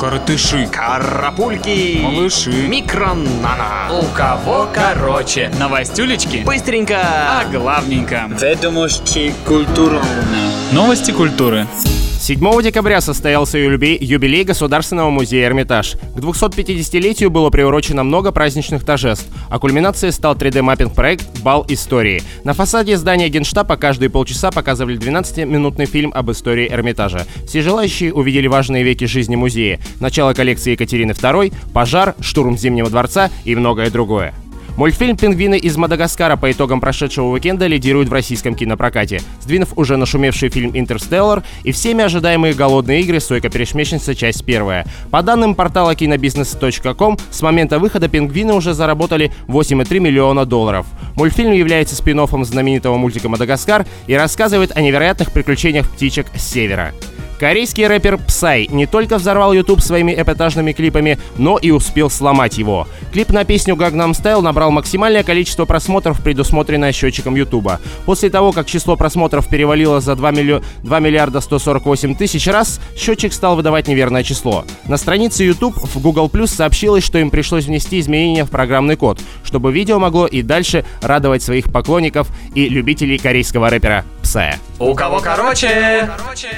Коротыши. Карапульки. Малыши. Микронана. У кого короче. Новостюлечки. Быстренько. А главненько. Ведомости культурные. Новости культуры. 7 декабря состоялся юбилей, Государственного музея «Эрмитаж». К 250-летию было приурочено много праздничных торжеств, а кульминацией стал 3D-маппинг-проект «Бал истории». На фасаде здания Генштаба каждые полчаса показывали 12-минутный фильм об истории Эрмитажа. Все желающие увидели важные веки жизни музея, начало коллекции Екатерины II, пожар, штурм Зимнего дворца и многое другое. Мультфильм «Пингвины из Мадагаскара» по итогам прошедшего уикенда лидирует в российском кинопрокате, сдвинув уже нашумевший фильм «Интерстеллар» и всеми ожидаемые «Голодные игры. Сойка-пересмешница. Часть первая». По данным портала кинобизнес.ком, с момента выхода «Пингвины» уже заработали 8,3 миллиона долларов. Мультфильм является спин знаменитого мультика «Мадагаскар» и рассказывает о невероятных приключениях птичек с севера. Корейский рэпер Psy не только взорвал YouTube своими эпатажными клипами, но и успел сломать его. Клип на песню Gangnam Style набрал максимальное количество просмотров, предусмотренное счетчиком YouTube. После того, как число просмотров перевалило за 2, милли... 2 миллиарда 148 тысяч раз, счетчик стал выдавать неверное число. На странице YouTube в Google Plus сообщилось, что им пришлось внести изменения в программный код, чтобы видео могло и дальше радовать своих поклонников и любителей корейского рэпера Psy. У кого короче? короче.